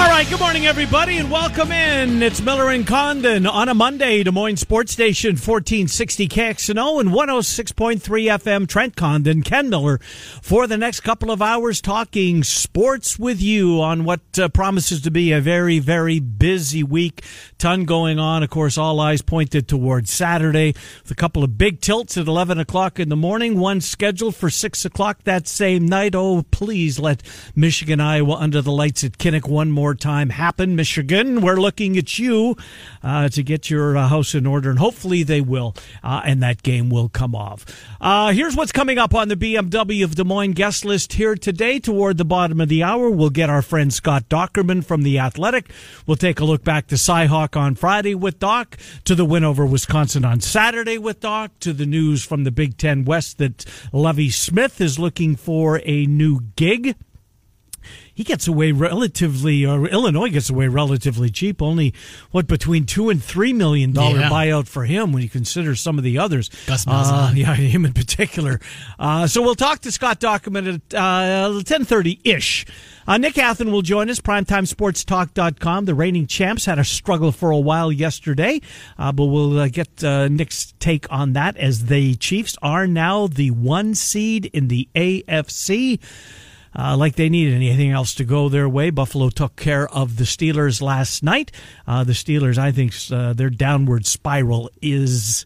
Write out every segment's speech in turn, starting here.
All right, good morning, everybody, and welcome in. It's Miller and Condon on a Monday, Des Moines Sports Station, 1460 KXNO and 106.3 FM. Trent Condon, Ken Miller, for the next couple of hours, talking sports with you on what uh, promises to be a very, very busy week. Ton going on. Of course, all eyes pointed towards Saturday with a couple of big tilts at 11 o'clock in the morning, one scheduled for 6 o'clock that same night. Oh, please let Michigan, Iowa under the lights at Kinnick one more time happen. Michigan, we're looking at you uh, to get your uh, house in order, and hopefully they will, uh, and that game will come off. Uh, here's what's coming up on the BMW of Des Moines guest list here today. Toward the bottom of the hour, we'll get our friend Scott Dochterman from The Athletic. We'll take a look back to Cyhawk on Friday with Doc, to the win over Wisconsin on Saturday with Doc, to the news from the Big Ten West that Lovie Smith is looking for a new gig he gets away relatively, or Illinois gets away relatively cheap. Only what between two and three million dollar Yeah. buyout for him when you consider some of the others. Gus uh, yeah, him in particular. Uh, so we'll talk to Scott Dochterman at uh, ten thirty ish. Uh, Nick Athan will join us. PrimetimeSportsTalk.com. The reigning champs had a struggle for a while yesterday, uh, but we'll uh, get uh, Nick's take on that as the Chiefs are now the one seed in the AFC uh, like they needed anything else to go their way. Buffalo took care of the Steelers last night. Uh, the Steelers, I think, uh, their downward spiral is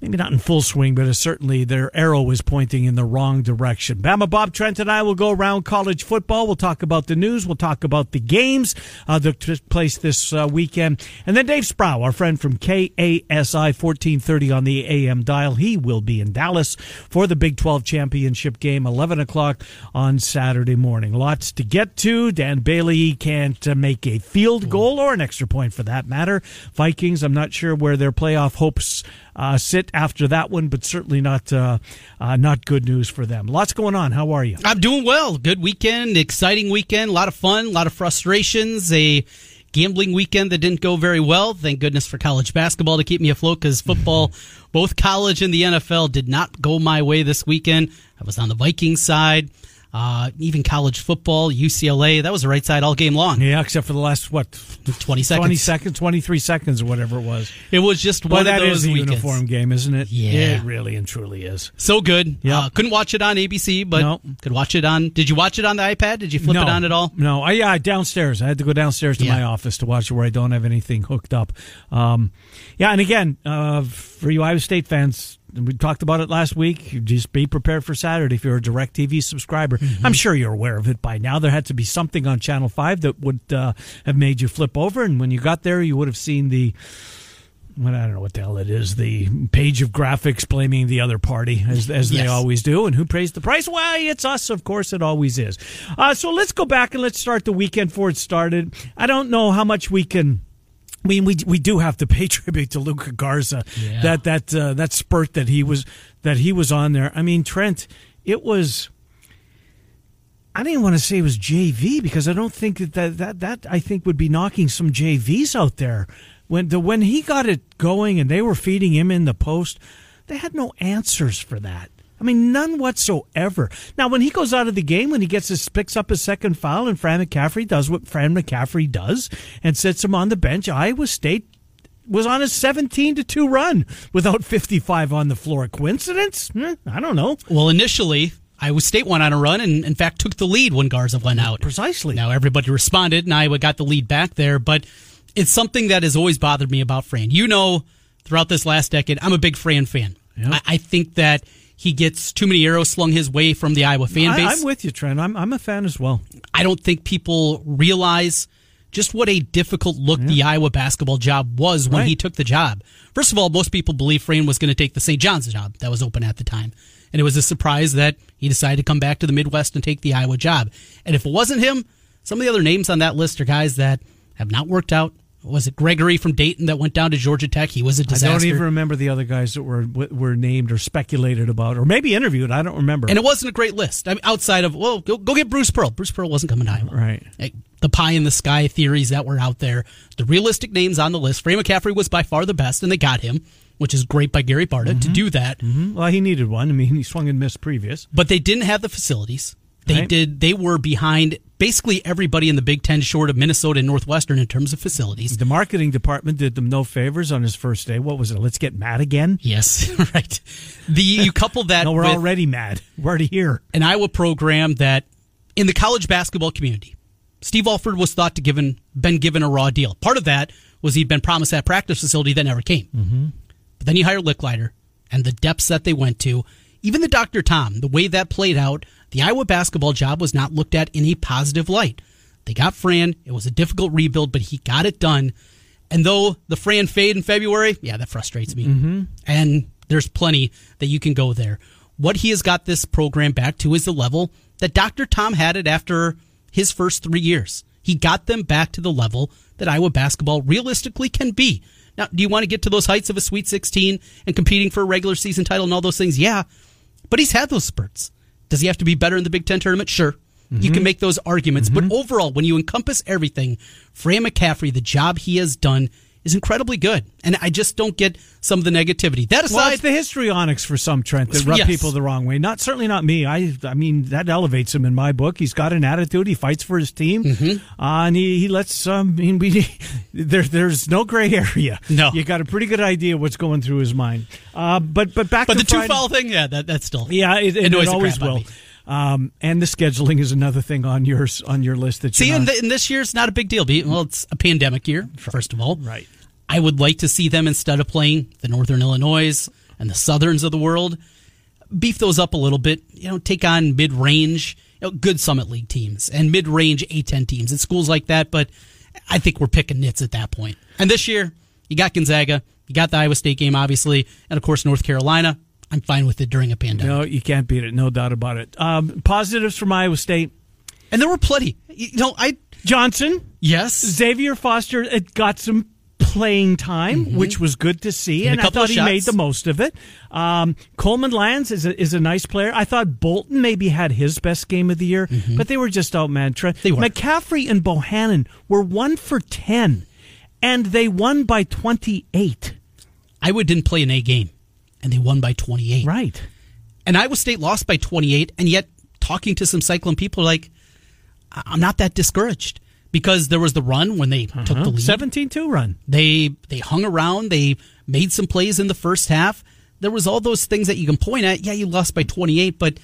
maybe not in full swing, but certainly their arrow is pointing in the wrong direction. Bama Bob Trent and I will go around college football. We'll talk about the news. We'll talk about the games uh, that took place this uh, weekend. And then Dave Sproul, our friend from KASI 1430 on the AM dial, he will be in Dallas for the Big 12 championship game, 11 o'clock on Saturday morning. Lots to get to. Dan Bailey can't uh, make a field goal or an extra point for that matter. Vikings, I'm not sure where their playoff hopes uh, sit after that one, but certainly not uh, uh, not good news for them. Lots going on. How are you? I'm doing well. Good weekend, exciting weekend, a lot of fun, a lot of frustrations, a gambling weekend that didn't go very well. Thank goodness for college basketball to keep me afloat because football, both college and the NFL, did not go my way this weekend. I was on the Vikings side. Uh, even college football, UCLA, that was the right side all game long. Yeah, except for the last what 20 seconds. 20 seconds, 23 seconds, or whatever it was. It was just Well, one that of is those a weekends. uniform game, isn't it? Yeah. it really and truly is. So good. Yeah, Uh, couldn't watch it on ABC, but No. could watch it on. Did you watch it on the iPad? Did you flip no, it on at all? No, I yeah downstairs. I had to go downstairs to Yeah. my office to watch it where I don't have anything hooked up. Um, yeah, and again, uh, for you Iowa State fans, we talked about it last week. Just be prepared for Saturday if you're a DirecTV subscriber. Mm-hmm. I'm sure you're aware of it by now. There had to be something on Channel Five that would uh, have made you flip over, and when you got there, you would have seen the. Well, I don't know what the hell it is. The page of graphics blaming the other party, as, as they always do. And who pays the price? Well, it's us, of course. It always is. Uh, so let's go back and let's start the weekend before it started. I don't know how much we can. I mean, we we do have to pay tribute to Luka Garza. Yeah. That that uh, that spurt that he was that he was on there. I mean, Trent, it was. I didn't want to say it was JV because I don't think that that, that that I think would be knocking some JVs out there. When the when he got it going and they were feeding him in the post, they had no answers for that. I mean, none whatsoever. Now, when he goes out of the game, when he gets his picks up his second foul, and Fran McCaffery does what Fran McCaffery does and sits him on the bench, Iowa State was on a 17 to 2 run without 55 on the floor. Coincidence? Eh, I don't know. Well, initially, Iowa State went on a run and, in fact, took the lead when Garza went out. Precisely. Now everybody responded, and Iowa got the lead back there. But it's something that has always bothered me about Fran. You know, throughout this last decade, I'm a big Fran fan. Yep. I, I think that he gets too many arrows slung his way from the Iowa fan base. I, am with you, Trent. I'm, I'm a fan as well. I don't think people realize just what a difficult look the Iowa basketball job was when Right. he took the job. First of all, most people believe Fran was going to take the St. John's job that was open at the time. And it was a surprise that he decided to come back to the Midwest and take the Iowa job. And if it wasn't him, some of the other names on that list are guys that have not worked out. Was it Gregory from Dayton that went down to Georgia Tech? He was a disaster. I don't even remember the other guys that were were named or speculated about, or maybe interviewed. I don't remember. And it wasn't a great list. I mean, outside of, well, go, go get Bruce Pearl. Bruce Pearl wasn't coming to Iowa. Right. Like, The pie in the sky theories that were out there, the realistic names on the list. Fran McCaffery was by far the best, and they got him, which is great by Gary Barta to mm-hmm. do that. Mm-hmm. well, he needed one. I mean, he swung and missed previous. But they didn't have the facilities. They Right. did. They were behind basically everybody in the Big Ten, short of Minnesota and Northwestern, in terms of facilities. The marketing department did them no favors on his first day. What was it? Let's get mad again. Yes, right. The you couple that No, we're already mad. We're already here. an Iowa program that, in the college basketball community, Steve Alford was thought to given been given a raw deal. Part of that was he'd been promised that practice facility that never came. Mm-hmm. But then you hire Lickliter, and the depths that they went to, even the Dr. Tom, the way that played out, the Iowa basketball job was not looked at in a positive light. They got Fran. It was a difficult rebuild, but he got it done. And though the Fran fade in February, yeah, that frustrates me. Mm-hmm. And there's plenty that you can go there. What he has got this program back to is the level that Dr. Tom had it after his first three years. He got them back to the level that Iowa basketball realistically can be. Now, do you want to get to those heights of a Sweet 16 and competing for a regular season title and all those things? Yeah. But he's had those spurts. Does he have to be better in the Big Ten tournament? Sure. You can mm-hmm. make those arguments. But mm-hmm. overall, when you encompass everything, Fran McCaffery, the job he has done is incredibly good. And I just don't get some of the negativity. That Well, aside, it's the histrionics for some Trent that rub Yes. people the wrong way. Not certainly not me. I I mean that elevates him in my book. He's got an attitude. He fights for his team, Mm-hmm. uh, and he, he lets. Um, I mean, we, there there's no gray area. No. you got a pretty good idea what's going through his mind. Uh, but but back but to the two Friday- foul thing, yeah, that, that's still. Yeah, it, it, it always will. Um, and the scheduling is another thing on yours on your list that See, you're and, not- th- and this year's not a big deal. Well, it's a pandemic year, first of all. Right. I would like to see them instead of playing the Northern Illinois and the Southerns of the world, beef those up a little bit. You know, take on mid-range, you know, good Summit League teams and mid-range A10 teams and schools like that. But I think we're picking nits at that point. And this year, you got Gonzaga, you got the Iowa State game, obviously, and of course North Carolina. I'm fine with it during a pandemic. no, you can't beat it. No doubt about it. Um, positives from Iowa State. And there were plenty. You know, I Johnson, yes, Xavier Foster it got some playing time, which was good to see, Hit a and I thought he made the most of it. Um, Coleman Lands is a, is a nice player. I thought Bolton maybe had his best game of the year, but they were just outmatched. They were. McCaffery and Bohannon were one for ten, and they won by twenty eight. Iowa didn't play an A game, and they won by 28. Right. And Iowa State lost by 28, and yet talking to some Cyclone people, like, I'm not that discouraged because there was the run when they mm-hmm. took the lead. 17-2 run. They they hung around. They made some plays in the first half. There was all those things that you can point at. Yeah, you lost by 28, but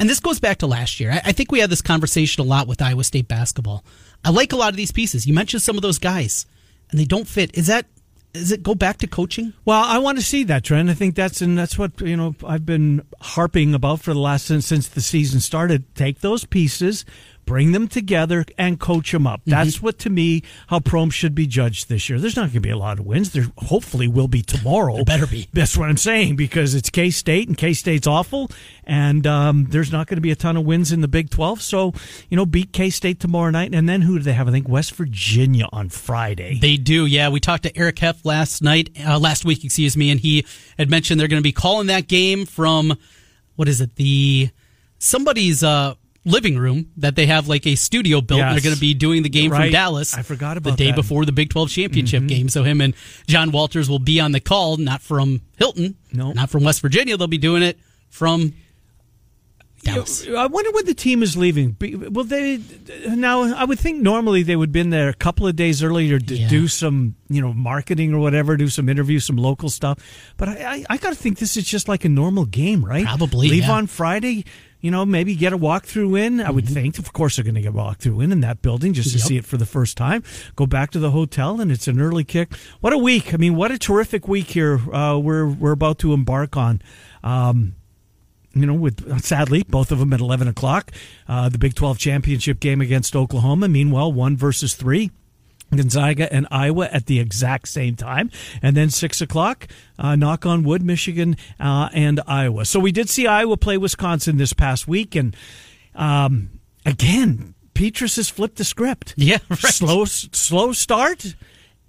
and this goes back to last year. I, I think we had this conversation a lot with Iowa State basketball. I like a lot of these pieces. You mentioned some of those guys, and they don't fit. Is that does it go back to coaching? Well, I want to see that trend. I think that's and that's what you know I've been harping about for the last since since the season started. Take those pieces, bring them together, and coach them up. That's what to me how Prohm should be judged this year. There's not going to be a lot of wins. There hopefully will be tomorrow. There better be. That's what I'm saying because it's K State and K State's awful, and um, there's not going to be a ton of wins in the Big 12. So you know, beat K State tomorrow night, and then who do they have? I think West Virginia on Friday. They do, yeah. We talked to Eric Heft last night, uh, last week, excuse me, and he had mentioned they're going to be calling that game from what is it? The somebody's uh, living room that they have like a studio built. and Yes. They're going to be doing the game from Dallas. I forgot about the day that. Mm-hmm. before the Big Twelve championship game. So him and John Walters will be on the call, not from Hilton, No. not from West Virginia. They'll be doing it from Dallas. I wonder when the team is leaving. Will they now? I would think normally they would have been there a couple of days earlier to Yeah. do some, you know, marketing or whatever, do some interviews, some local stuff. But I, I, I got to think this is just like a normal game, right? Probably, leave yeah. on Friday. You know, maybe get a walkthrough in. I would think, of course, they're going to get a walkthrough in in that building just to Mm-hmm. Yep. see it for the first time. Go back to the hotel, and it's an early kick. What a week! I mean, what a terrific week here. Uh, we're we're about to embark on. Um, you know, with sadly both of them at eleven o'clock. Uh, the Big Twelve championship game against Oklahoma. Meanwhile, one versus three. Gonzaga and Iowa at the exact same time. And then six o'clock, uh, knock on wood, Michigan uh, and Iowa. So we did see Iowa play Wisconsin this past week. And um, again, Petras has flipped the script. Yeah, right. Slow, slow start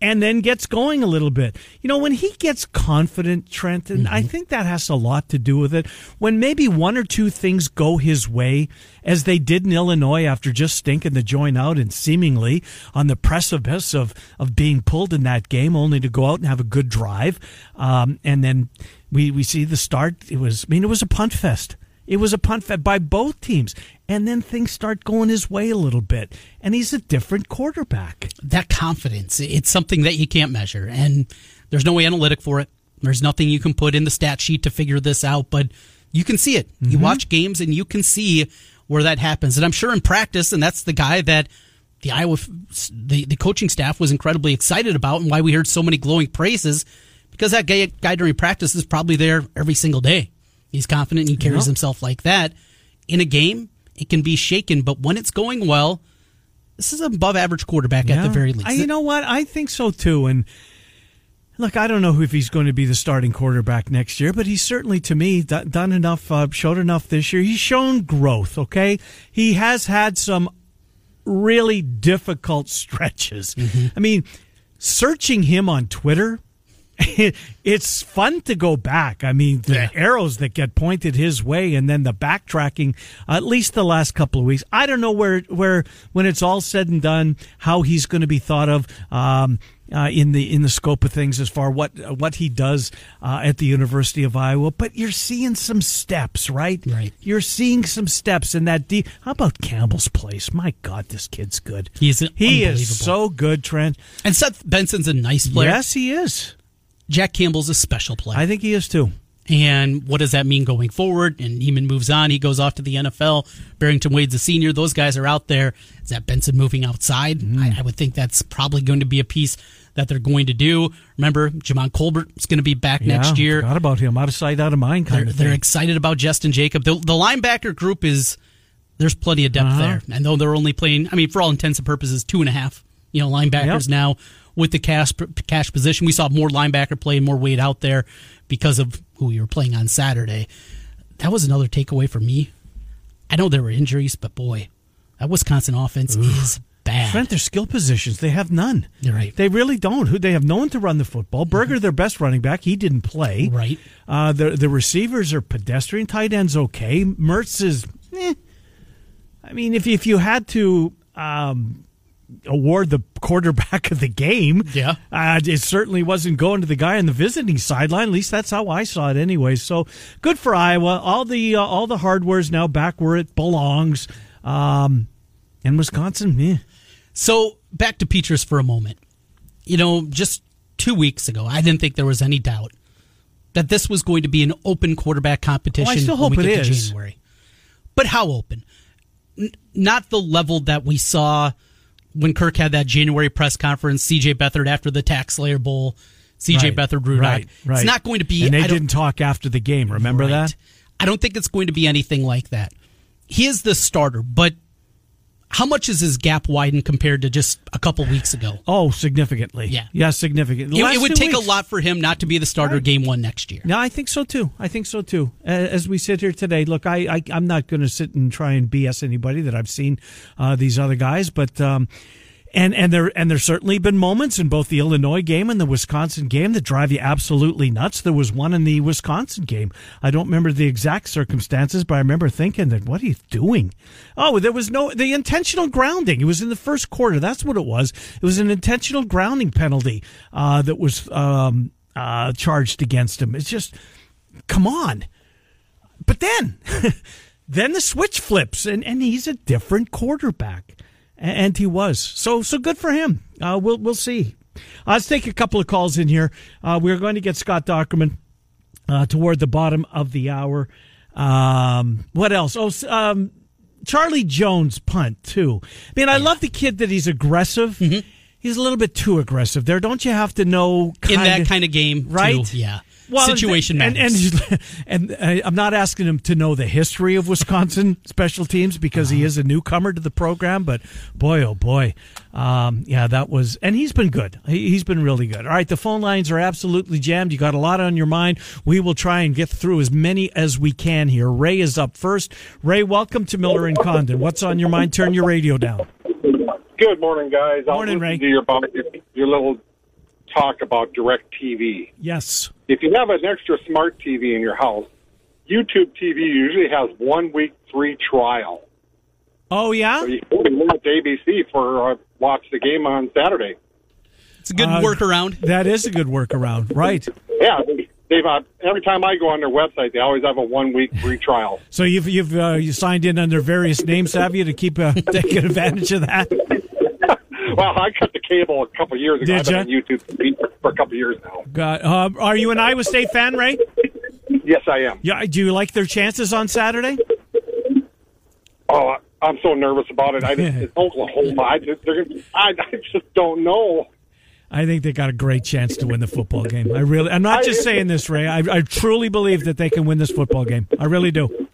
and then gets going a little bit. You know, when he gets confident, Trent, and I think that has a lot to do with it, when maybe one or two things go his way, as they did in Illinois after just stinking the joint out and seemingly on the precipice of, of being pulled in that game, only to go out and have a good drive. Um, and then we, we see the start. It was, I mean, it was a punt fest. It was a punt fed by both teams. And then things start going his way a little bit. And he's a different quarterback. That confidence, it's something that you can't measure. And there's no way analytic for it. There's nothing you can put in the stat sheet to figure this out, but you can see it. You mm-hmm. watch games and you can see where that happens. And I'm sure in practice, and that's the guy that the Iowa, the, the coaching staff was incredibly excited about and why we heard so many glowing praises because that guy, guy during practice is probably there every single day. He's confident and he carries Yeah. himself like that. In a game, it can be shaken, but when it's going well, this is an above average quarterback at the very least. I, you know what? I think so too. And look, I don't know if he's going to be the starting quarterback next year, but he's certainly, to me, done enough, uh, showed enough this year. He's shown growth, okay? He has had some really difficult stretches. Mm-hmm. I mean, searching him on Twitter, it's fun to go back. I mean, the Yeah. arrows that get pointed his way, and then the backtracking. At least the last couple of weeks, I don't know where where when it's all said and done, how he's going to be thought of. Um, uh, in the in the scope of things, as far what what he does uh, at the University of Iowa, but you're seeing some steps, right? Right. You're seeing some steps in that deep. How about Campbell's place? My God, this kid's good. He's he is so good, Trent. And Seth Benson's a nice player. Yes, he is. Jack Campbell's a special player. I think he is too. And what does that mean going forward? And Niemann moves on. He goes off to the NFL. Barrington Wade's a senior. Those guys are out there. Is that Benson moving outside? Mm-hmm. I, I would think that's probably going to be a piece that they're going to do. Remember, Jamon Colbert is going to be back next year. Forgot about him. Out of sight, out of mind kind They're, of they're excited about Justin Jacob. The, the linebacker group is there's plenty of depth Uh-huh. there. And though they're only playing, I mean, for all intents and purposes, two and a half, you know, linebackers Yep. now with the cash cash position. We saw more linebacker play and more weight out there because of who we were playing on Saturday. That was another takeaway for me. I know there were injuries, but boy, that Wisconsin offense is bad. Trent, their skill positions, they have none. You're right. They really don't. Who They have no one to run the football. Berger, their best running back, he didn't play. Right. Uh, the the receivers are pedestrian. Tight ends okay. Mertz is. Eh. I mean, if if you had to um, award the quarterback of the game, Yeah. uh, it certainly wasn't going to the guy on the visiting sideline. At least that's how I saw it, anyway. So good for Iowa. All the uh, all the hardware is now back where it belongs. Um, and Wisconsin, eh. So back to Petras for a moment. You know, just two weeks ago, I didn't think there was any doubt that this was going to be an open quarterback competition. Oh, I still hope we it get to. January. But how open? N- not the level that we saw when Kirk had that January press conference. C.J. Beathard after the TaxSlayer Bowl. C.J. Right, Beathard, Rudolph. right, right. It's not going to be. And they didn't talk after the game. Remember Right. that? I don't think it's going to be anything like that. He is the starter, but how much is his gap widened compared to just a couple weeks ago? Oh, significantly. Yeah. Yeah, significantly. It, it would take weeks. a lot for him not to be the starter game one next year. No, I think so too. I think so too. As we sit here today, look, I, I I'm not going to sit and try and BS anybody that I've seen uh, these other guys, but um, and and there and there's certainly been moments in both the Illinois game and the Wisconsin game that drive you absolutely nuts. There was one in the Wisconsin game. I don't remember the exact circumstances, but I remember thinking that what are you doing? Oh, there was no the intentional grounding. It was in the first quarter. That's what it was. It was an intentional grounding penalty uh, that was um, uh, charged against him. It's just come on. But then, then the switch flips, and, and he's a different quarterback, and he was so so good for him. Uh, we'll we'll see. Uh, let's take a couple of calls in here. Uh, we're going to get Scott Dochterman uh, toward the bottom of the hour. Um, what else? Oh, um, Charlie Jones punt too. I mean, I love the kid that he's aggressive. He's a little bit too aggressive there. Don't you have to know In that kinda- kind of game, too. right? Yeah. Well, situation and, matters. And, and, and uh, I'm not asking him to know the history of Wisconsin special teams because he is a newcomer to the program. But boy, oh boy, um, yeah, that was, and he's been good. He, he's been really good. All right, the phone lines are absolutely jammed. You got a lot on your mind. We will try and get through as many as we can here. Ray is up first. Ray, welcome to Miller and Condon. What's on your mind? Turn your radio down. Good morning, guys. I'll Morning, Ray. to your, your little talk about direct TV. Yes. If you have an extra smart TV in your house, YouTube TV usually has one week free trial. Oh yeah. So you can go to ABC for uh, watch the game on Saturday. It's a good Uh, workaround. That is a good workaround, right? Yeah, they- they've uh, every time I go on their website, they always have a one week free trial. So you've you've uh, you signed in under various names, have you, to keep uh, taking advantage of that? well, I cut the cable a couple years ago. Did I've been ya? on YouTube for, for a couple years now. God, uh, are you an Iowa State fan, Ray? Yes, I am. Yeah. Do you like their chances on Saturday? Oh, I'm so nervous about it. I just, it's Oklahoma. I just, I, I just don't know. I think they got a great chance to win the football game. I really. I'm not just saying this, Ray. I, I truly believe that they can win this football game. I really do.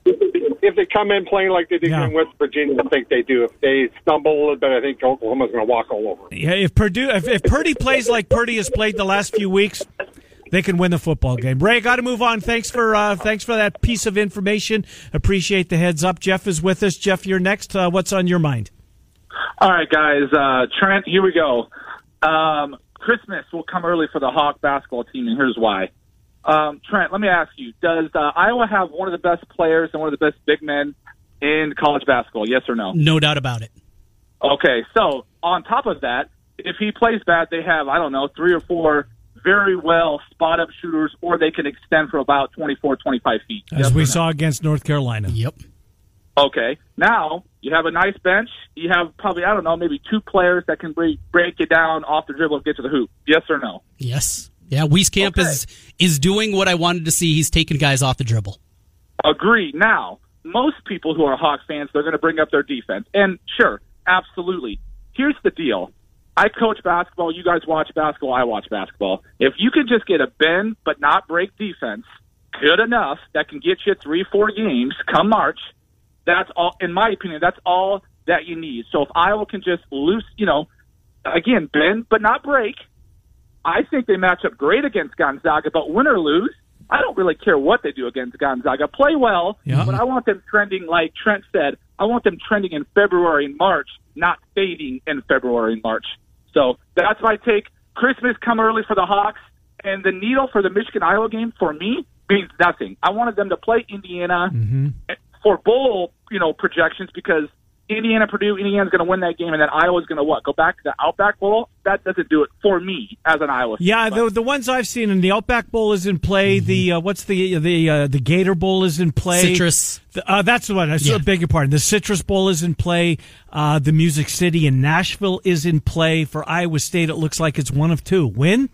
If they come in playing like they did Yeah. in West Virginia, I think they do. If they stumble a little bit, I think Oklahoma's going to walk all over. Yeah. If Purdue, if, if Purdy plays like Purdy has played the last few weeks, they can win the football game. Ray, got to move on. Thanks for uh, thanks for that piece of information. Appreciate the heads up. Jeff is with us. Jeff, you're next. Uh, what's on your mind? All right, guys. Uh, Trent, here we go. Um, Christmas will come early for the Hawk basketball team, and here's why. Um, Trent, let me ask you: Does uh, Iowa have one of the best players and one of the best big men in college basketball? Yes or no? No doubt about it. Okay. So on top of that, if he plays bad, they have I don't know three or four very well spot up shooters, or they can extend for about 24, 25 feet. As Yes we no? saw against North Carolina. Yep. Okay. Now you have a nice bench. You have probably I don't know maybe two players that can break break it down off the dribble and get to the hoop. Yes or no? Yes. Yeah. Wieskamp Okay. is is doing what I wanted to see. He's taking guys off the dribble. Agree. Now most people who are Hawk fans they're going to bring up their defense, and sure, absolutely. Here's the deal. I coach basketball. You guys watch basketball. I watch basketball. If you can just get a bend but not break defense, good enough that can get you three, four games come March. That's all, in my opinion. That's all that you need. So if Iowa can just loose, you know, again bend but not break, I think they match up great against Gonzaga. But win or lose, I don't really care what they do against Gonzaga. Play well, Yeah. but I want them trending like Trent said. I want them trending in February and March, not fading in February and March. So that's my take. Christmas come early for the Hawks, and the needle for the Michigan Iowa game for me means nothing. I wanted them to play Indiana mm-hmm. for bowl, you know, projections because Indiana, Purdue, Indiana's going to win that game, and then Iowa's going to what? Go back to the Outback Bowl? That doesn't do it for me as an Iowa. fan. Yeah, But- the the ones I've seen in the Outback Bowl is in play. The uh, what's the the uh, the Gator Bowl is in play. Citrus. The- uh, that's the one. I Yeah. beg your pardon. The Citrus Bowl is in play. Uh, the Music City in Nashville is in play for Iowa State. It looks like it's one of two. Win.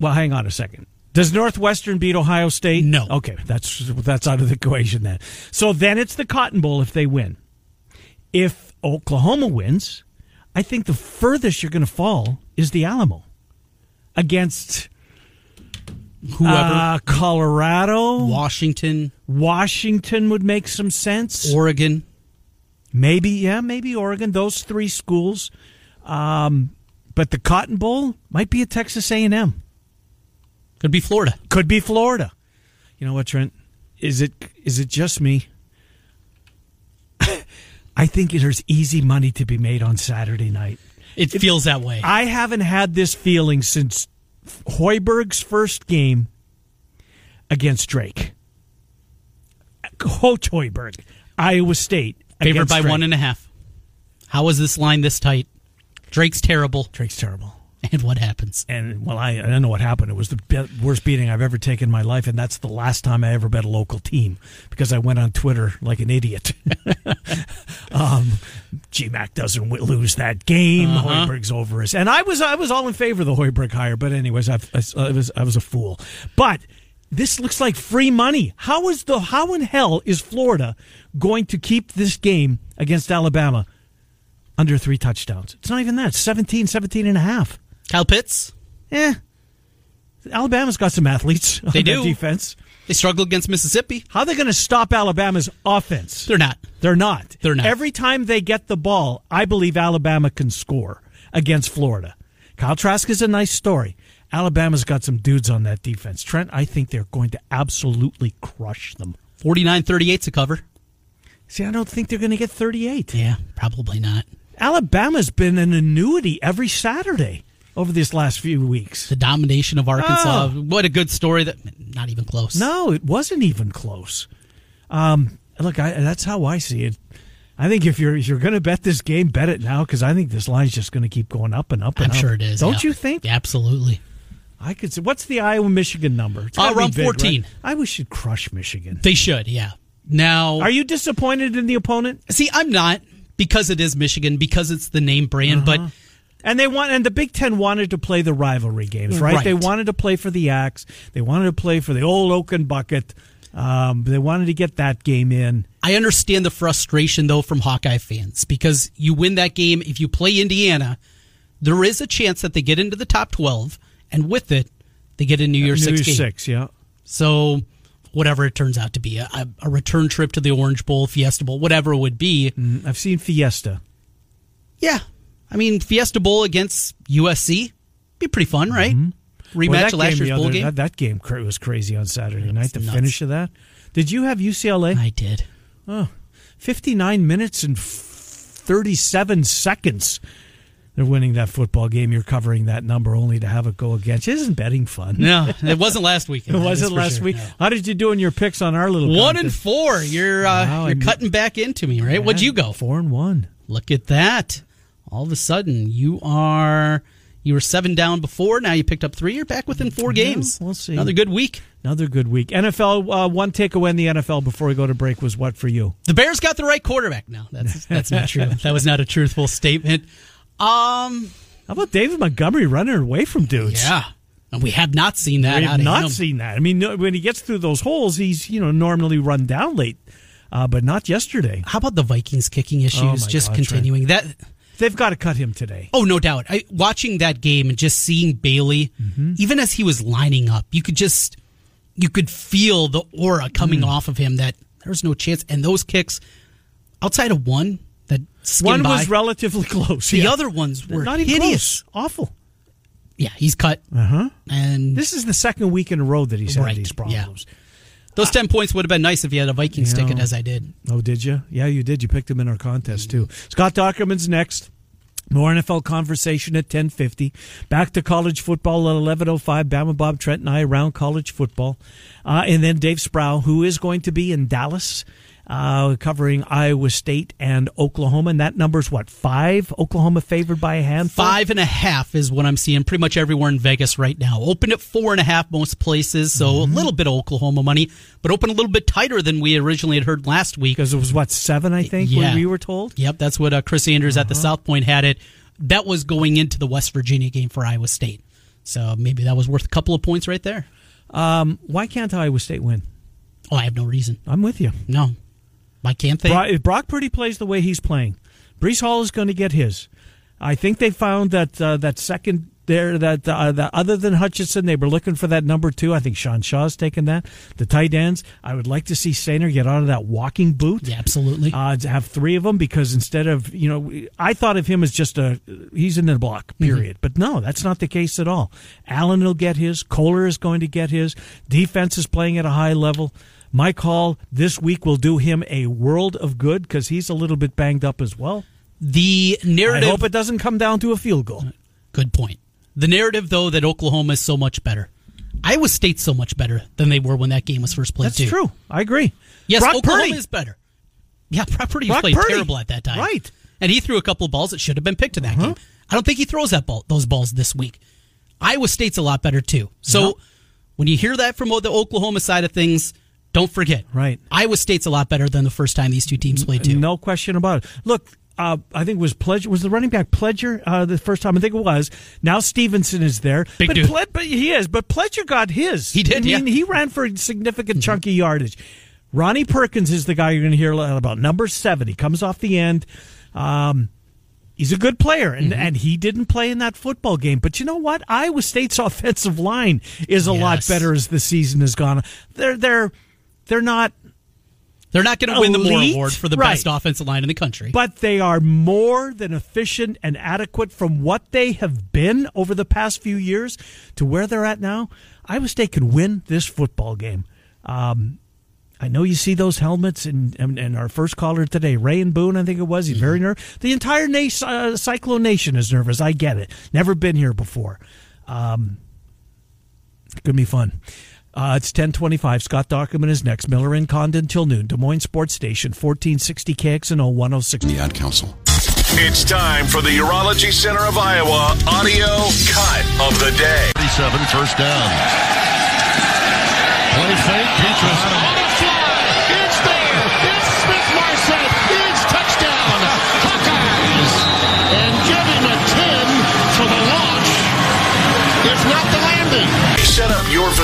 Well, hang on a second. Does Northwestern beat Ohio State? No. Okay, that's that's out of the equation then. So then it's the Cotton Bowl if they win. If Oklahoma wins, I think the furthest you're going to fall is the Alamo against Whoever. uh, Colorado. Washington, Washington would make some sense. Oregon. Maybe, yeah, maybe Oregon. Those three schools. Um, but the Cotton Bowl might be a Texas A&M. Could be Florida. Could be Florida. You know what, Trent? Is it is it just me? I think there's easy money to be made on Saturday night. It feels that way. I haven't had this feeling since Hoiberg's first game against Drake. Coach Hoiberg, Iowa State. Favored by Drake. one and a half. How is this line this tight? Drake's terrible. Drake's terrible. And what happens? And well, I, I don't know what happened. It was the be- worst beating I've ever taken in my life, and that's the last time I ever bet a local team because I went on Twitter like an idiot. um, GMAC doesn't w- lose that game. Uh-huh. Hoiberg's over us, and I was I was all in favor of the Hoiberg hire, but anyways, I, I, I was I was a fool. But this looks like free money. How is the how in hell is Florida going to keep this game against Alabama under three touchdowns? It's not even that. It's 17, 17 and a half. Kyle Pitts? Eh. Alabama's got some athletes on They do. defense. They struggle against Mississippi. How are they going to stop Alabama's offense? They're not. They're not. They're not. Every time they get the ball, I believe Alabama can score against Florida. Kyle Trask is a nice story. Alabama's got some dudes on that defense. Trent, I think they're going to absolutely crush them. 49 38's a cover. See, I don't think they're going to get 38. Yeah, probably not. Alabama's been an annuity every Saturday over these last few weeks. The domination of Arkansas. Oh. What a good story that not even close. No, it wasn't even close. Um, look, I, that's how I see it. I think if you're if you're going to bet this game, bet it now because I think this line's just going to keep going up and up. And I'm up. sure it is. Don't yeah. you think? Yeah, absolutely. I could say. What's the Iowa Michigan number? It's Uh, around big, 14. right? I wish you'd crush Michigan. They should, yeah. Now, Are you disappointed in the opponent? see, I'm not because it is Michigan, because it's the name brand, Uh-huh. but And they want, and the Big Ten wanted to play the rivalry games, right? Right. They wanted to play for the Axe. They wanted to play for the old Oaken Bucket. Um, they wanted to get that game in. I understand the frustration though from Hawkeye fans because you win that game if you play Indiana, there is a chance that they get into the top 12 and with it they get a New Year's New 6 Year's game. Six, yeah. So whatever it turns out to be, a, a return trip to the Orange Bowl, Fiesta Bowl, whatever it would be. Mm, I've seen Fiesta. Yeah. I mean, Fiesta Bowl against USC be pretty fun, right? Rematch Mm-hmm. Well, that of last year's bowl game. That, that game cra- was crazy on Saturday night. The nuts. finish of that. Did you have UCLA? I did. Oh, 59 minutes and 37 seconds. They're winning that football game. You're covering that number only to have it go against. Isn't betting fun? No, it wasn't last weekend. It wasn't last sure, week. no. How did you do in your picks on our little One and four. You're uh, Wow, you're and- cutting back into me, right? What'd you go? Four and one. Look at that. All of a sudden, you are you were seven down before. Now you picked up three. You're back within four Yeah, games. we'll see. Another good week. Another good week. NFL. Uh, one takeaway in the NFL before we go to break was what for you? The Bears got the right quarterback. No, that's that's not true. That was not a truthful statement. Um, How about David Montgomery running away from dudes? yeah, and we have not seen that. we have not him. seen that. I mean, no- when he gets through those holes, he's you know normally run down late, uh, but not yesterday. How about the Vikings kicking issues Oh, just God, Trent. continuing? That They've got to cut him today. Oh, no doubt. I, watching that game and just seeing Bailey, Mm-hmm. even as he was lining up, you could just you could feel the aura coming Mm. off of him that there's no chance. And those kicks, outside of one that One by, was relatively close. the yeah. other ones were not even hideous. close. Awful. Yeah, he's cut, Uh huh. and This is the second week in a row that he's had Right, these yeah. Those ten points would have been nice if you had a Vikings Yeah. ticket, as I did. Oh, did you? Yeah, you did. You picked him in our contest too. Scott Dochterman's next. More NFL conversation at ten fifty. Back to college football at eleven oh five. Bama Bob Trent and I around college football, uh, and then Dave Sproul, who is going to be in Dallas, uh, covering Iowa State and Oklahoma. And that number's what five? Oklahoma favored by a handful. Five and a half is what I'm seeing pretty much everywhere in Vegas right now. Open at four and a half most places, so Mm-hmm. a little bit of Oklahoma money, but open a little bit tighter than we originally had heard last week. because it was what seven? I think Yeah. when we were told. Yep, that's what uh, Chris Andrews at the Uh-huh. South Point had it. That was going into the West Virginia game for Iowa State, so maybe that was worth a couple of points right there. Um, why can't Iowa State win? Oh, I have no reason. I'm with you. No, why can't they? Brock, if Brock Purdy plays the way he's playing, Breece Hall is going to get his. I think they found that uh, that second there that uh, that other than Hutchinson, they were looking for that number two. I think Sean Shaw's taken that. The tight ends. I would like to see Soehner get out of that walking boot. Yeah, absolutely. Uh, to have three of them because instead of you know, I thought of him as just a he's in the block period, but no, that's not the case at all. Allen will get his. Kolar is going to get his. Defense is playing at a high level. Mike call this week will do him a world of good because he's a little bit banged up as well. the narrative. I hope it doesn't come down to a field goal. Good point. The narrative, though, that Oklahoma is so much better. Iowa State's so much better than they were when that game was first played. That's too. true. I agree. Yes, Brock Oklahoma Purdy. is better. Yeah, Brock Purdy Brock played Purdy. terrible at that time. Right. And he threw a couple of balls that should have been picked in that Uh-huh. game. I don't think he throws that ball, those balls this week. Iowa State's a lot better too. So Yeah. when you hear that from the Oklahoma side of things, don't forget. Right. Iowa State's a lot better than the first time these two teams played too. No question about it. Look, uh, I think it was Pledger was the running back Pledger uh, the first time. I think it was. Now Stevenson is there. Big but dude. Ple- but he is. But Pledger got his. He did, I mean, yeah. Mm-hmm. he ran for a significant chunky yardage. Ronnie Perkins is the guy you're going to hear a lot about. Number seven. He comes off the end. Um, He's a good player, and, Mm-hmm. and he didn't play in that football game. But you know what? Iowa State's offensive line is a lot better as the season has gone. They're they're they're not, They're not going to win the Moore Award for the Right. best offensive line in the country. but they are more than efficient and adequate from what they have been over the past few years to where they're at now. Iowa State can win this football game. Um, I know you see those helmets, and, and, and our first caller today, Ray and Boone, I think it was, he's very nervous. The entire nation, uh, Cyclone Nation is nervous. I get it. Never been here before. Um, gonna be fun. Uh, it's ten twenty-five. Scott Dochterman is next. Miller and Condon till noon. Des Moines Sports Station, fourteen sixty KXNO one hundred six. The Ad Council. It's time for the Urology Center of Iowa audio cut of the day. 37, first down. Play fake, Petras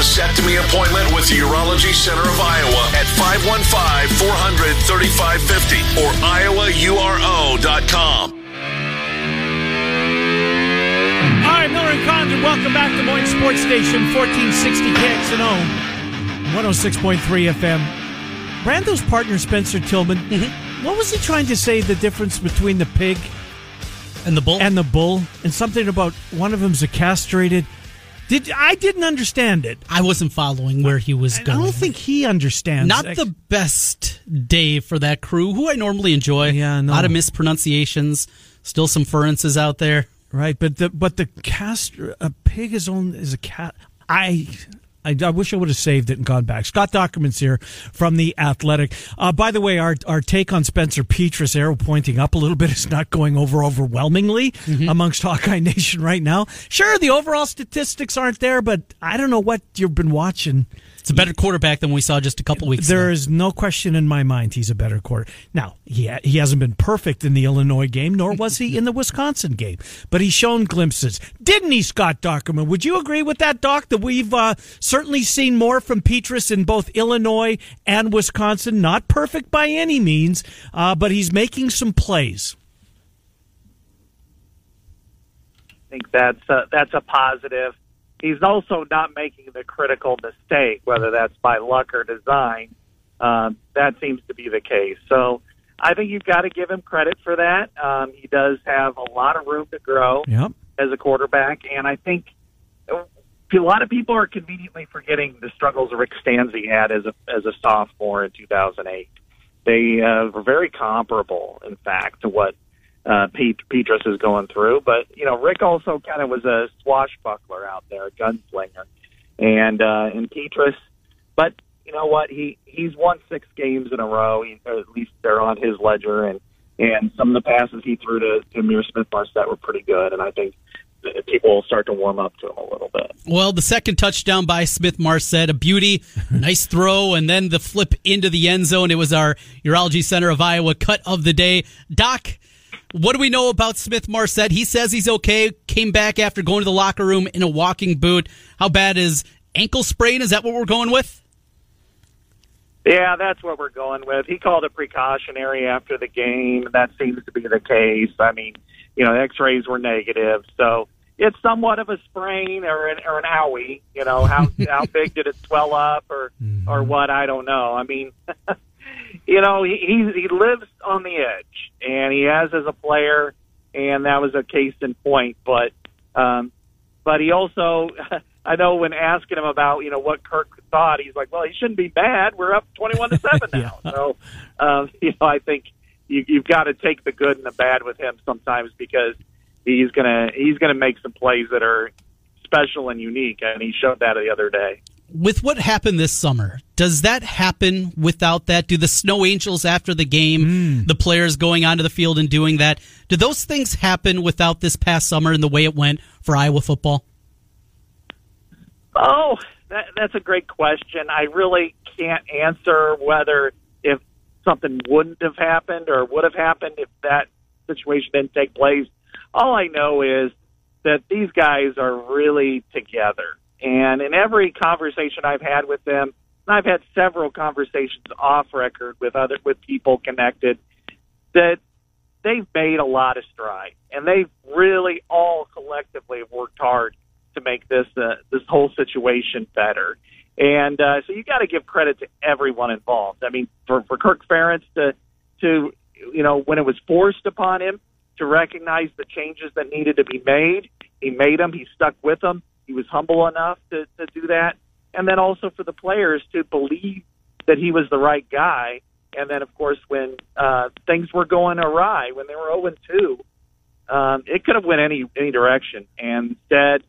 vasectomy appointment with the Urology Center of Iowa at 515-400-3550 or iowauro.com. All right, Miller and Condon, welcome back to Des Moines Sports Station, fourteen sixty KXNO, one hundred six point three FM. Brando's partner Spencer Tillman. Mm-hmm. What was he trying to say? The difference between the pig and the Bull? and the bull, and something about one of them's a castrated. Did I didn't understand it? I wasn't following where he was I going. I don't think he understands. Not the best day for that crew, who I normally enjoy. Yeah, no. A lot of mispronunciations. Still some furrences out there. right, but the but the cast a pig is on is a cat. I. I, I wish I would have saved it and gone back. Scott Dochterman's here from the Athletic. Uh, by the way, our our take on Spencer Petras, arrow pointing up a little bit, is not going over overwhelmingly amongst Hawkeye Nation right now. Sure, the overall statistics aren't there, but I don't know what you've been watching. It's a better quarterback than we saw just a couple weeks There ago. is no question in my mind he's a better quarter. Now, he, ha- he hasn't been perfect in the Illinois game, nor was he in the Wisconsin game, but he's shown glimpses. Didn't he, Scott Dochterman? Would you agree with that, Doc, that we've uh, certainly seen more from Petras in both Illinois and Wisconsin? Not perfect by any means, uh, but he's making some plays. I think that's a, that's a positive. He's also not making the critical mistake, whether that's by luck or design. Um, that seems to be the case. So I think you've got to give him credit for that. Um, he does have a lot of room to grow Yep. as a quarterback, and I think a lot of people are conveniently forgetting the struggles Rick Stanzi had as a as a sophomore in 2008. They uh, were very comparable, in fact, to what uh, Pete, Petras is going through. But you know, Rick also kind of was a swashbuckler out there, a gunslinger, and uh, and Petras. But you know what? He he's won six games in a row. He, or at least they're on his ledger, and and some of the passes he threw to, to Ihmir Smith-Marsette were pretty good. And I think people will start to warm up to him a little bit. Well, the second touchdown by Smith Marset, a beauty, nice throw, and then the flip into the end zone. It was our Urology Center of Iowa cut of the day. Doc, what do we know about Smith-Marsette? He says he's okay. Came back after going to the locker room in a walking boot. How bad is ankle sprain? Is that what we're going with? Yeah, that's what we're going with. He called it precautionary after the game. That seems to be the case. I mean, you know, X-rays were negative, so it's somewhat of a sprain or an or an owie. You know, how how big did it swell up or or mm-hmm. what? I don't know. I mean, you know, he he he lives on the edge, and he has as a player, and that was a case in point. But um, but he also. I know when asking him about you know what Kirk thought, he's like, "Well, he shouldn't be bad. We're up twenty-one to seven now." So, um, you know, I think you, you've got to take the good and the bad with him sometimes because he's gonna he's gonna make some plays that are special and unique, and he showed that the other day. With what happened this summer, does that happen without that? Do the Snow Angels after the game, hmm. the players going onto the field and doing that, do those things happen without this past summer and the way it went for Iowa football? Oh, that, that's a great question. I really can't answer whether if something wouldn't have happened or would have happened if that situation didn't take place. All I know is that these guys are really together. And in every conversation I've had with them, and I've had several conversations off record with other with people connected, that they've made a lot of strides, and they've really all collectively worked hard to make this uh, this whole situation better. And uh, so you got to give credit to everyone involved. I mean, for for Kirk Ferentz to to you know when it was forced upon him to recognize the changes that needed to be made, he made them. He stuck with them. He was humble enough to to do that, and then also for the players to believe that he was the right guy. And then, of course, when uh, things were going awry, when they were 0 2, um, it could have went any any direction. And instead,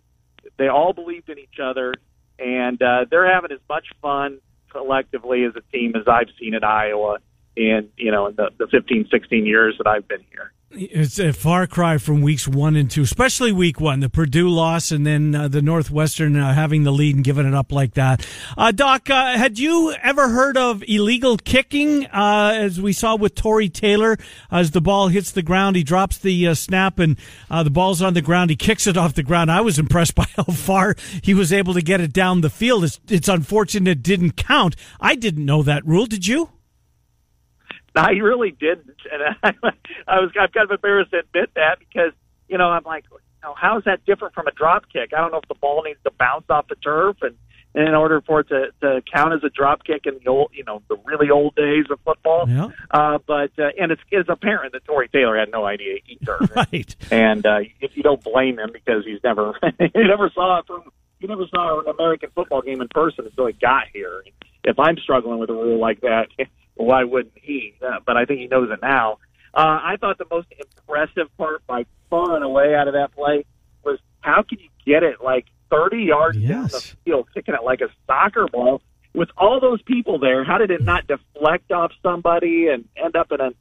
they all believed in each other, and uh, they're having as much fun collectively as a team as I've seen at Iowa in you know in the, the 15, 16 years that I've been here. It's a far cry from weeks one and two, especially week one, the Purdue loss, and then uh, the Northwestern uh, having the lead and giving it up like that. Uh, Doc, uh, had you ever heard of illegal kicking? Uh, as we saw with Tory Taylor, as the ball hits the ground, he drops the uh, snap, and the ball's on the ground. He kicks it off the ground. I was impressed by how far he was able to get it down the field. It's, it's unfortunate it didn't count. I didn't know that rule. Did you? I really didn't, and I, I was I'm kind of embarrassed to admit that because you know I'm like, you know, how is that different from a drop kick? I don't know if the ball needs to bounce off the turf and. And in order for it to, to count as a drop kick in the old, you know, the really old days of football, yeah. uh, but uh, and it's it's apparent that Tory Taylor had no idea either, right? And uh, if you don't blame him because he's never he never saw it from he never saw an American football game in person until he got here. If I'm struggling with a rule like that, why wouldn't he? Uh, but I think he knows it now. Uh, I thought the most impressive part by far and away out of that play was how can you get it like 30 yards yes. down the field, kicking it like a soccer ball with all those people there? How did it not deflect off somebody and end up in a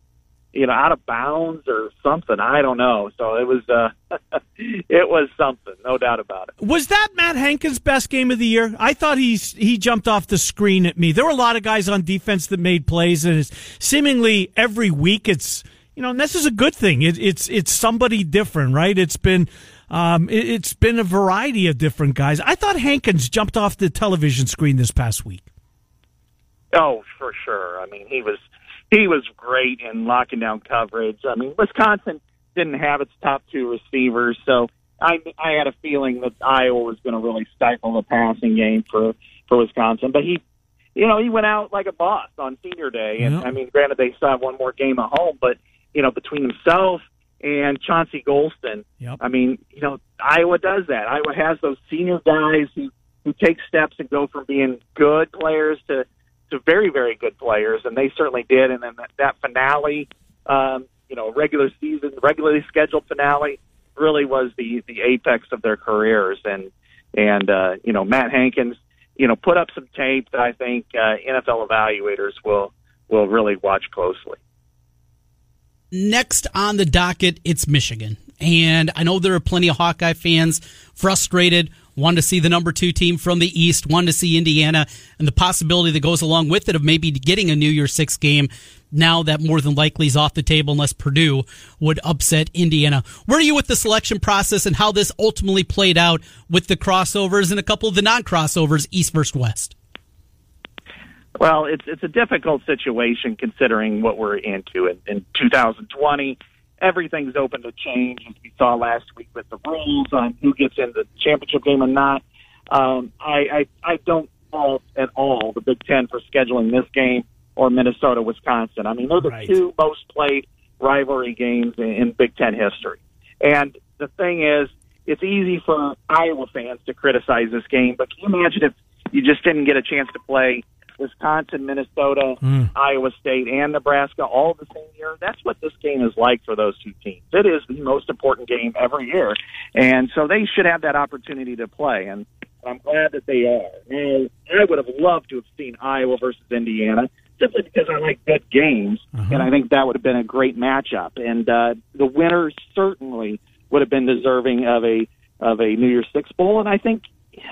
you know, out of bounds or something. I don't know. So it was, uh, it was something, no doubt about it. Was that Matt Hankins' best game of the year? I thought he's he jumped off the screen at me. There were a lot of guys on defense that made plays, and it's seemingly every week it's you know, and this is a good thing. It, it's it's somebody different, right? It's been. Um, it, it's been a variety of different guys. I thought Hankins jumped off the television screen this past week. Oh, for sure. I mean, he was he was great in locking down coverage. I mean, Wisconsin didn't have its top two receivers, so I I had a feeling that Iowa was going to really stifle the passing game for for Wisconsin. But he, you know, he went out like a boss on Senior Day, and Yep. I mean, granted they still have one more game at home, but you know, between himself and Chauncey Golston, Yep. I mean, you know, Iowa does that. Iowa has those senior guys who who take steps and go from being good players to to very very good players, and they certainly did. And then that, that finale, um, you know, regular season, regularly scheduled finale, really was the the apex of their careers. And and uh, you know, Matt Hankins, you know, put up some tape that I think uh, NFL evaluators will will really watch closely. Next on the docket, it's Michigan. And I know there are plenty of Hawkeye fans frustrated, want to see the number two team from the East, want to see Indiana, and the possibility that goes along with it of maybe getting a New Year's Six game now that more than likely is off the table unless Purdue would upset Indiana. Where are you with the selection process and how this ultimately played out with the crossovers and a couple of the non crossovers, East versus West? Well, it's it's a difficult situation considering what we're into in, in 2020. Everything's open to change, as we saw last week with the rules on who gets in the championship game and not. Um, I, I I don't fault at all the Big Ten for scheduling this game or Minnesota Wisconsin. I mean, they're the Right. two most played rivalry games in, in Big Ten history. And the thing is, it's easy for Iowa fans to criticize this game, but can you imagine if you just didn't get a chance to play Wisconsin, Minnesota, Iowa State, and Nebraska all the same year? That's what this game is like for those two teams. It is the most important game every year, and so they should have that opportunity to play. And I'm glad that they are. Now, I would have loved to have seen Iowa versus Indiana simply because I like good games, and I think that would have been a great matchup. And uh, the winner certainly would have been deserving of a of a New Year's Six bowl, and I think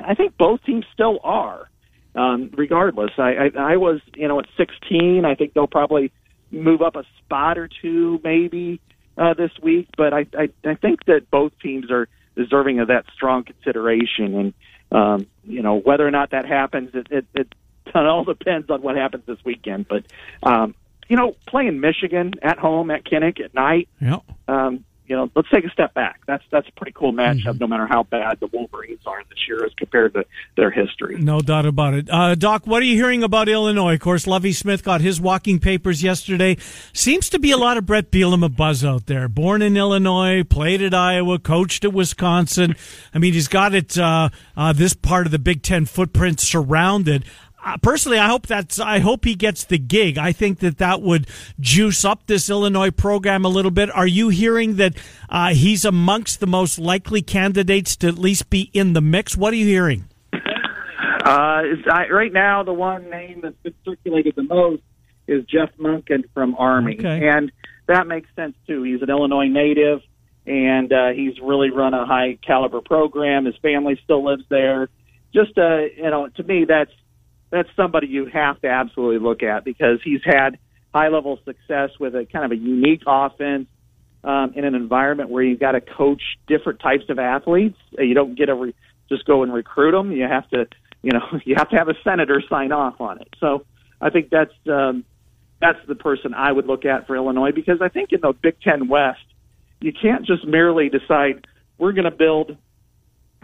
I think both teams still are. Um, regardless, I, I I was you know at 16. I think they'll probably move up a spot or two maybe uh, this week, but I, I I think that both teams are deserving of that strong consideration, and um, you know whether or not that happens, it, it, it all depends on what happens this weekend. But um, you know, playing Michigan at home at Kinnick at night. Yeah. Um, you know, let's take a step back. That's that's a pretty cool matchup, no matter how bad the Wolverines are this year as compared to their history. No doubt about it. Uh, Doc, what are you hearing about Illinois? Of course, Lovie Smith got his walking papers yesterday. Seems to be a lot of Bret Bielema buzz out there. Born in Illinois, played at Iowa, coached at Wisconsin. I mean, he's got it. Uh, uh, this part of the Big Ten footprint surrounded. Uh, personally, I hope that's. I hope he gets the gig. I think that that would juice up this Illinois program a little bit. Are you hearing that uh, he's amongst the most likely candidates to at least be in the mix? What are you hearing? Uh, I, right now, the one name that's been circulated the most is Jeff Monken from Army, Okay. and that makes sense too. He's an Illinois native, and uh, he's really run a high caliber program. His family still lives there. Just uh, you know, to me, that's that's somebody you have to absolutely look at because he's had high level success with a kind of a unique offense um, in an environment where you've got to coach different types of athletes. Uh, You don't get to re- just go and recruit them. You have to, you know, you have to have a senator sign off on it. So I think that's um, that's the person I would look at for Illinois because I think in the Big Ten West, you can't just merely decide we're going to build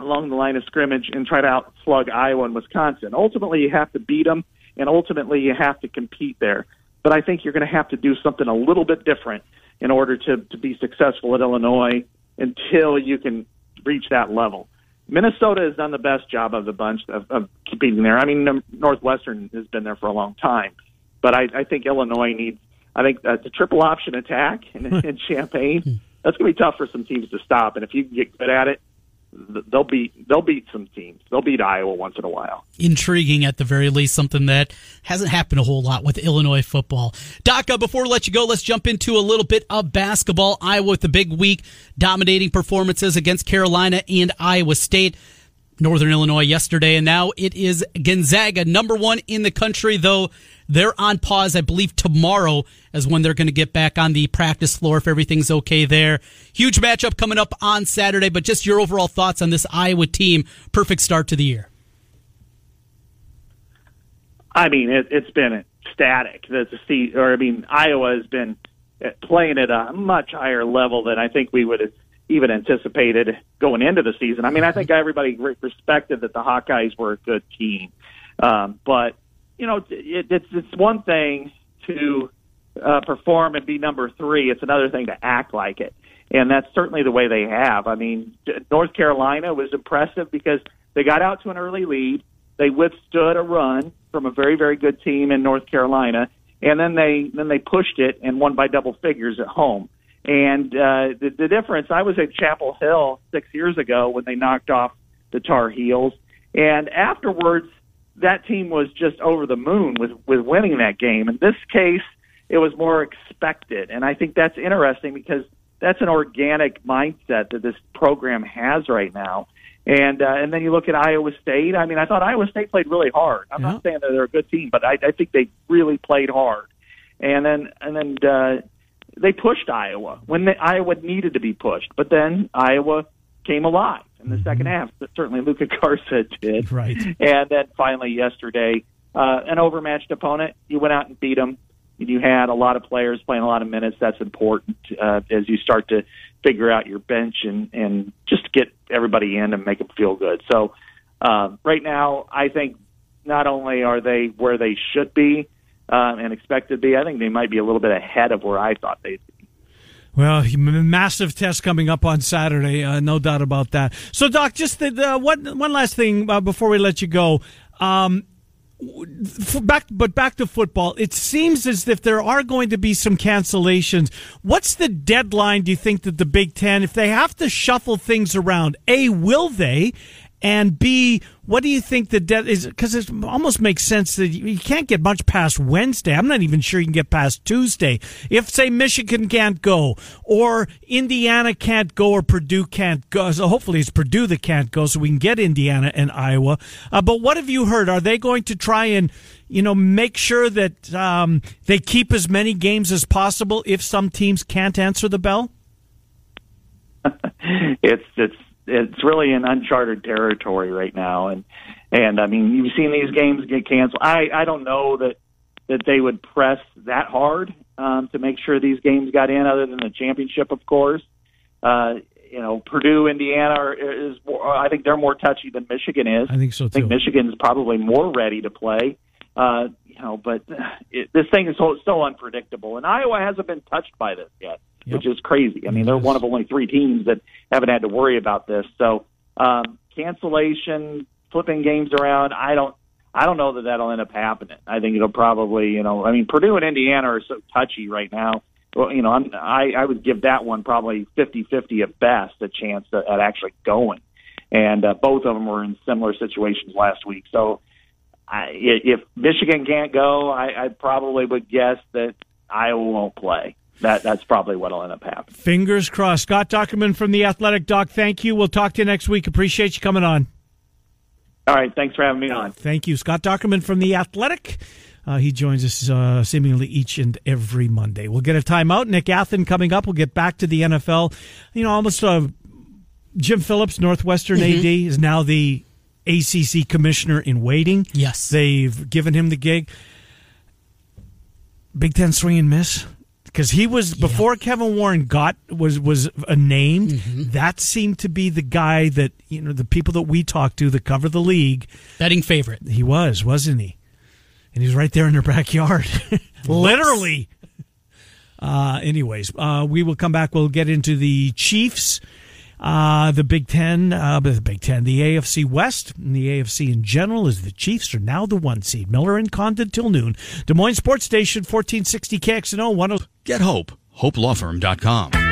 along the line of scrimmage and try to outslug Iowa and Wisconsin. Ultimately, you have to beat them, and ultimately, you have to compete there. But I think you're going to have to do something a little bit different in order to, to be successful at Illinois until you can reach that level. Minnesota has done the best job of the bunch of, of competing there. I mean, Northwestern has been there for a long time, but I, I think Illinois needs. I think uh, that's a triple option attack in, in hmm. Champaign. That's going to be tough for some teams to stop, and if you can get good at it, they'll beat they'll beat some teams. They'll beat Iowa once in a while. intriguing at the very least, something that hasn't happened a whole lot with Illinois football. Daka, before we let you go, let's jump into a little bit of basketball. Iowa with the big week, dominating performances against Carolina and Iowa State. Northern Illinois yesterday, and now it is Gonzaga, number one in the country, though they're on pause, I believe, tomorrow as when they're going to get back on the practice floor if everything's okay there. Huge matchup coming up on Saturday, but just your overall thoughts on this Iowa team. Perfect start to the year. I mean, it, it's been static. The, the or I mean, Iowa has been playing at a much higher level than I think we would have even anticipated going into the season. I mean, I think everybody respected that the Hawkeyes were a good team, um, but you know, it, it's it's one thing to uh, perform and be number three. It's another thing to act like it, and that's certainly the way they have. I mean, North Carolina was impressive because they got out to an early lead. They withstood a run from a very very good team in North Carolina, and then they then they pushed it and won by double figures at home. And uh, the, the difference, I was at Chapel Hill six years ago when they knocked off the Tar Heels, and afterwards, that team was just over the moon with with winning that game. In this case, it was more expected, and I think that's interesting because that's an organic mindset that this program has right now. And uh, and then you look at Iowa State. I mean, I thought Iowa State played really hard. I'm not saying that they're a good team, but I, I think they really played hard. And then and then uh, they pushed Iowa when they, Iowa needed to be pushed. But then Iowa came alive in the second half. But certainly, Luka Garza did. Right. And then finally yesterday, uh, an overmatched opponent. You went out and beat them. You had a lot of players playing a lot of minutes. That's important uh, as you start to figure out your bench and and just get everybody in and make them feel good. So uh, right now, I think not only are they where they should be uh, and expect to be, I think they might be a little bit ahead of where I thought they'd be. Well, massive test coming up on Saturday, uh, no doubt about that. So, Doc, just the, the one one last thing uh, before we let you go. Um, back, but back to football. It seems as if there are going to be some cancellations. What's the deadline? Do you think that the Big Ten, if they have to shuffle things around, a will they? And B, what do you think the debt is? Because it almost makes sense that you can't get much past Wednesday. I'm not even sure you can get past Tuesday. If, say, Michigan can't go, or Indiana can't go, or Purdue can't go, so hopefully it's Purdue that can't go, so we can get Indiana and Iowa. Uh, but what have you heard? Are they going to try and, you know, make sure that um, they keep as many games as possible if some teams can't answer the bell? it's it's it's really in uncharted territory right now, and and I mean you've seen these games get canceled. I I don't know that that they would press that hard um, to make sure these games got in, other than the championship, of course. Uh, you know, Purdue, Indiana are, is. More, I think they're more touchy than Michigan is. I think so too. I think too. Michigan's probably more ready to play. Uh, you know, but it, this thing is so, so unpredictable, and Iowa hasn't been touched by this yet, Yep. which is crazy. I mean, they're one of only three teams that haven't had to worry about this. So, um, cancellation, flipping games around. I don't. I don't know that that'll end up happening. I think it'll probably, you know, I mean, Purdue and Indiana are so touchy right now. Well, you know, I'm, I I would give that one probably fifty-fifty at best a chance at, at actually going, and uh, both of them were in similar situations last week. So, I, if Michigan can't go, I, I probably would guess that Iowa won't play. That that's probably what'll end up happening. Fingers crossed. Scott Dochterman from the Athletic Doc. Thank you. We'll talk to you next week. Appreciate you coming on. All right, thanks for having me on. Thank you, Scott Dochterman from the Athletic. Uh, he joins us uh, seemingly each and every Monday. We'll get a timeout. Nick Athan coming up. We'll get back to the NFL. You know, almost uh, Jim Phillips, Northwestern AD, is now the ACC commissioner in waiting. Yes. They've given him the gig. Big Ten swing and miss because he was before Kevin Warren got was was a named. That seemed to be the guy that you know the people that we talk to that cover the league. Betting favorite. He was, wasn't he? And he was right there in their backyard, literally. Uh, anyways, uh, we will come back. We'll get into the Chiefs, uh, the Big Ten, uh, the Big Ten, the AFC West, and the AFC in general. Is the Chiefs are now the one seed. Miller and Condon till noon. Des Moines Sports Station, fourteen sixty KXNO one. oh- Get hope. HopeLawFirm.com.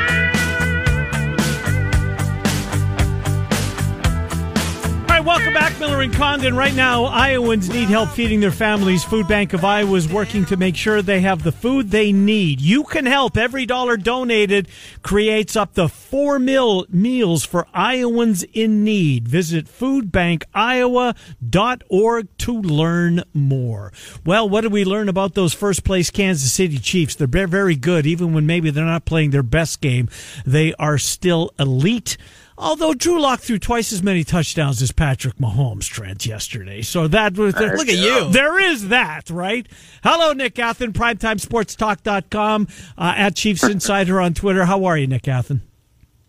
welcome back, Miller and Condon. Right now, Iowans need help feeding their families. Food Bank of Iowa is working to make sure they have the food they need. You can help. Every dollar donated creates up to four mil meals for Iowans in need. Visit foodbankiowa.org to learn more. Well, what did we learn about those first place Kansas City Chiefs? They're very, very good. Even when maybe they're not playing their best game, they are still elite. Although Drew Lock threw twice as many touchdowns as Patrick Mahomes, Trent, yesterday. So that was there. Look at you. There is that, right? Hello, Nick Athan, PrimetimeSportsTalk.com, uh, at Chiefs Insider on Twitter. How are you, Nick Athan?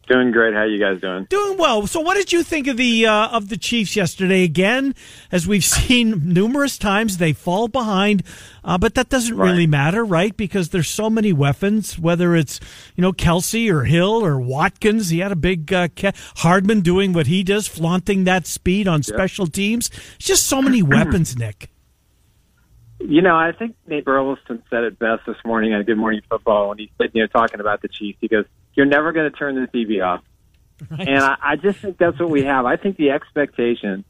Doing great. How you guys doing? Doing well. So, what did you think of the uh, of the Chiefs yesterday? Again, as we've seen numerous times, they fall behind, uh, but that doesn't really matter, right? Because there's so many weapons. Whether it's you know Kelce or Hill or Watkins, he had a big uh, ca- Hardman doing what he does, flaunting that speed on special teams. It's just so many weapons, Nick. You know, I think Nate Burleson said it best this morning on Good Morning Football when he said, you know, talking about the Chiefs. He goes, "You're never going to turn the TV off," and I, I just think that's what we have. I think the expectation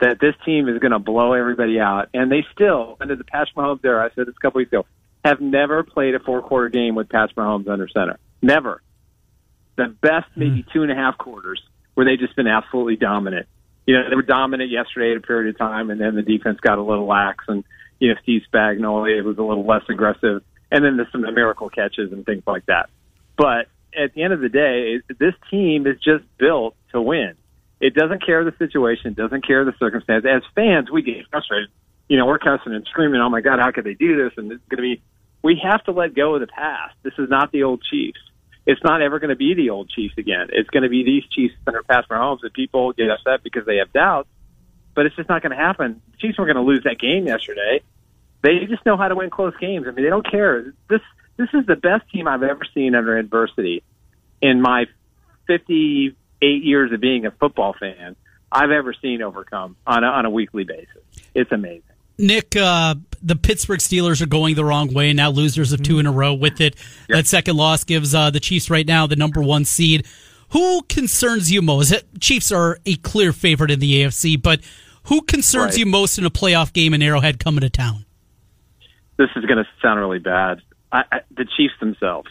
that this team is going to blow everybody out, and they still, under the Patrick Mahomes era, I said this a couple weeks ago, have never played a four quarter game with Patrick Mahomes under center. Never. The best hmm. maybe two and a half quarters where they've just been absolutely dominant. You know, they were dominant yesterday at a period of time, and then the defense got a little lax, and you know, Steve Spagnuolo was a little less aggressive, and then there's some miracle catches and things like that. But at the end of the day, this team is just built to win. It doesn't care the situation, doesn't care the circumstance. As fans, we get frustrated. You know, we're cussing and screaming, "Oh my God, how could they do this?" And it's going to be. We have to let go of the past. This is not the old Chiefs. It's not ever going to be the old Chiefs again. It's going to be these Chiefs under Patrick Mahomes, and people get upset because they have doubts. But it's just not going to happen. The Chiefs were going to lose that game yesterday. They just know how to win close games. I mean, they don't care. This this is the best team I've ever seen under adversity in my 58 years of being a football fan. I've ever seen overcome on a, on a weekly basis. It's amazing. Nick, uh, the Pittsburgh Steelers are going the wrong way now, losers of two in a row with it. That second loss gives uh, the Chiefs right now the number one seed. Who concerns you most? Chiefs are a clear favorite in the AFC, but who concerns Right. you most in a playoff game in Arrowhead coming to town? this is going to sound really bad. I, I, the Chiefs themselves.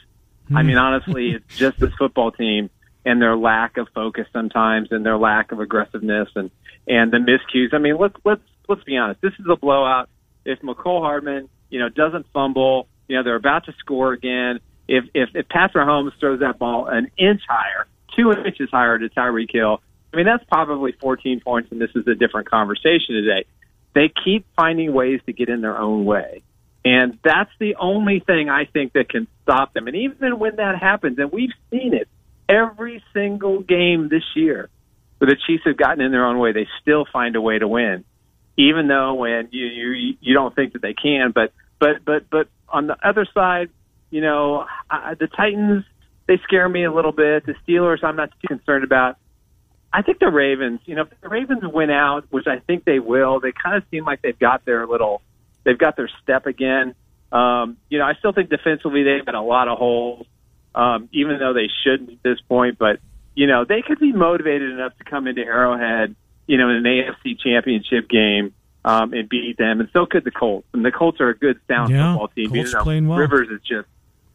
I mean, hmm. honestly, it's just this football team and their lack of focus sometimes, and their lack of aggressiveness, and and the miscues. I mean, let's let's let's be honest. This is a blowout. If Mecole Hardman, you know, doesn't fumble, you know, they're about to score again. If if if Patrick Holmes throws that ball an inch higher, two inches higher to Tyreek Hill, I mean, that's probably 14 points, and this is a different conversation today. They keep finding ways to get in their own way And that's the only thing I think that can stop them. And even when that happens, and we've seen it every single game this year, where the Chiefs have gotten in their own way, they still find a way to win, even though when you you you don't think that they can. But but but but on the other side, you know, I, the Titans they scare me a little bit. The Steelers, I'm not too concerned about. I think the Ravens, you know, if the Ravens win out, which I think they will, they kind of seem like they've got their little, they've got their step again. Um, you know, I still think defensively they've got a lot of holes, um, even though they shouldn't at this point. But you know, they could be motivated enough to come into Arrowhead, you know, in an AFC Championship game um, and beat them, and so could the Colts. And the Colts are a good, sound Yeah, football team. Colts you know, playing well. Rivers is just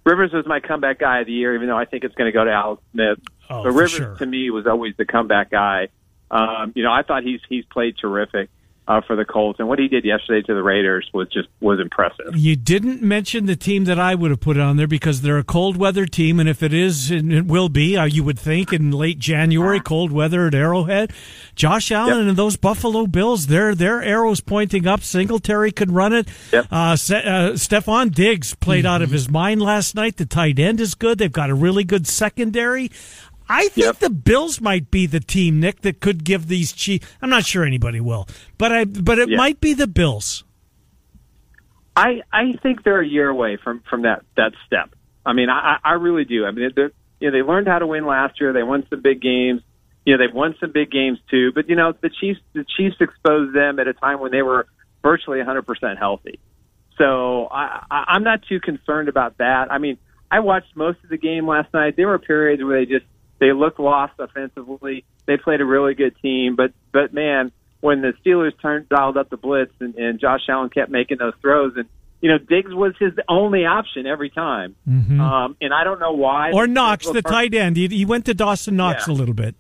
Rivers was my comeback guy of the year, even though I think it's going to go to Alex Smith. Oh, but Rivers sure. to me was always the comeback guy. Um, you know, I thought he's he's played terrific uh, for the Colts, and what he did yesterday to the Raiders was just was impressive. You didn't mention the team that I would have put on there because they're a cold weather team, and if it is, and it will be, uh, you would think in late January, cold weather at Arrowhead. Josh Allen and those Buffalo Bills, their their arrows pointing up. Singletary could run it. Yep. Uh, Se- uh, Stefon Diggs played out of his mind last night. The tight end is good. They've got a really good secondary. I think Yep. the Bills might be the team, Nick, that could give these Chiefs. I'm not sure anybody will, but I but it Yeah. might be the Bills. I I think they're a year away from from that that step. I mean, I I really do. I mean, you know, they learned how to win last year. They won some big games. You know, they've won some big games too. But you know, the Chiefs the Chiefs exposed them at a time when they were virtually 100% healthy. So I, I I'm not too concerned about that. I mean, I watched most of the game last night. There were periods where they just they looked lost offensively. They played a really good team, but but man, when the Steelers turned dialed up the blitz and, and Josh Allen kept making those throws and you know Diggs was his only option every time. Um, and I don't know why. Or Knox, the tight end. He, he went to Dawson Knox Yeah. a little bit.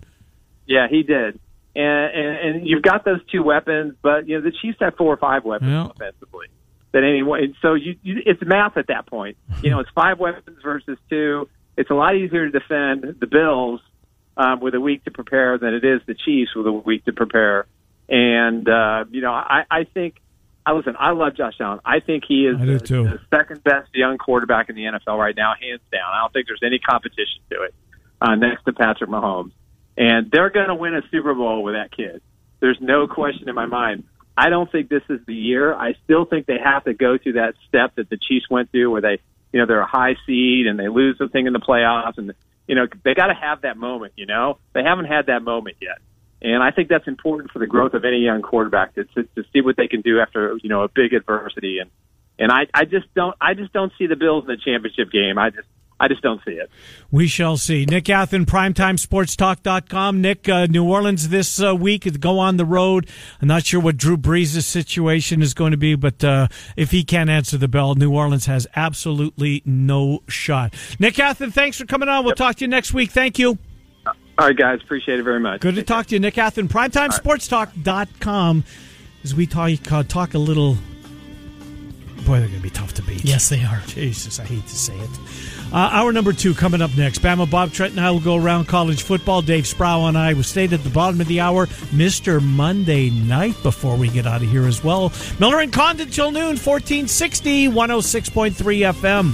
Yeah, he did. And, and and you've got those two weapons, but you know the Chiefs have four or five weapons Yeah. offensively. That anyway, so you, you it's math at that point. You know, it's five weapons versus two. It's a lot easier to defend the Bills um, with a week to prepare than it is the Chiefs with a week to prepare. And uh, you know, I, I think. I listen. I love Josh Allen. I think he is the, the second best young quarterback in the NFL right now, hands down. I don't think there's any competition to it uh, next to Patrick Mahomes and they're going to win a Super Bowl with that kid. There's no question in my mind. I don't think this is the year. I still think they have to go through that step that the Chiefs went through, where they, you know, they're a high seed and they lose the thing in the playoffs, and you know they got to have that moment. You know, they haven't had that moment yet, and I think that's important for the growth of any young quarterback to to, to see what they can do after you know a big adversity. And and I I just don't I just don't see the Bills in the championship game. I just I just don't see it. We shall see. Nick Athan, PrimetimeSportsTalk.com. Nick, uh, New Orleans this uh, week, go on the road. I'm not sure what Drew Brees' situation is going to be, but uh, if he can't answer the bell, New Orleans has absolutely no shot. Nick Athan, thanks for coming on. We'll talk to you next week. Thank you. All right, guys, appreciate it very much. Good to talk to you, Nick Athan, PrimetimeSportsTalk.com. As we talk, uh, talk a little. Boy, they're going to be tough to beat. Yes, they are. Jesus, I hate to say it. Uh, hour number two coming up next. Bama Bob Trent and I will go around college football. Dave Sproul and I will stay at the bottom of the hour. Mr. Monday night before we get out of here as well. Miller and Condon till noon, 1460, 106.3 FM.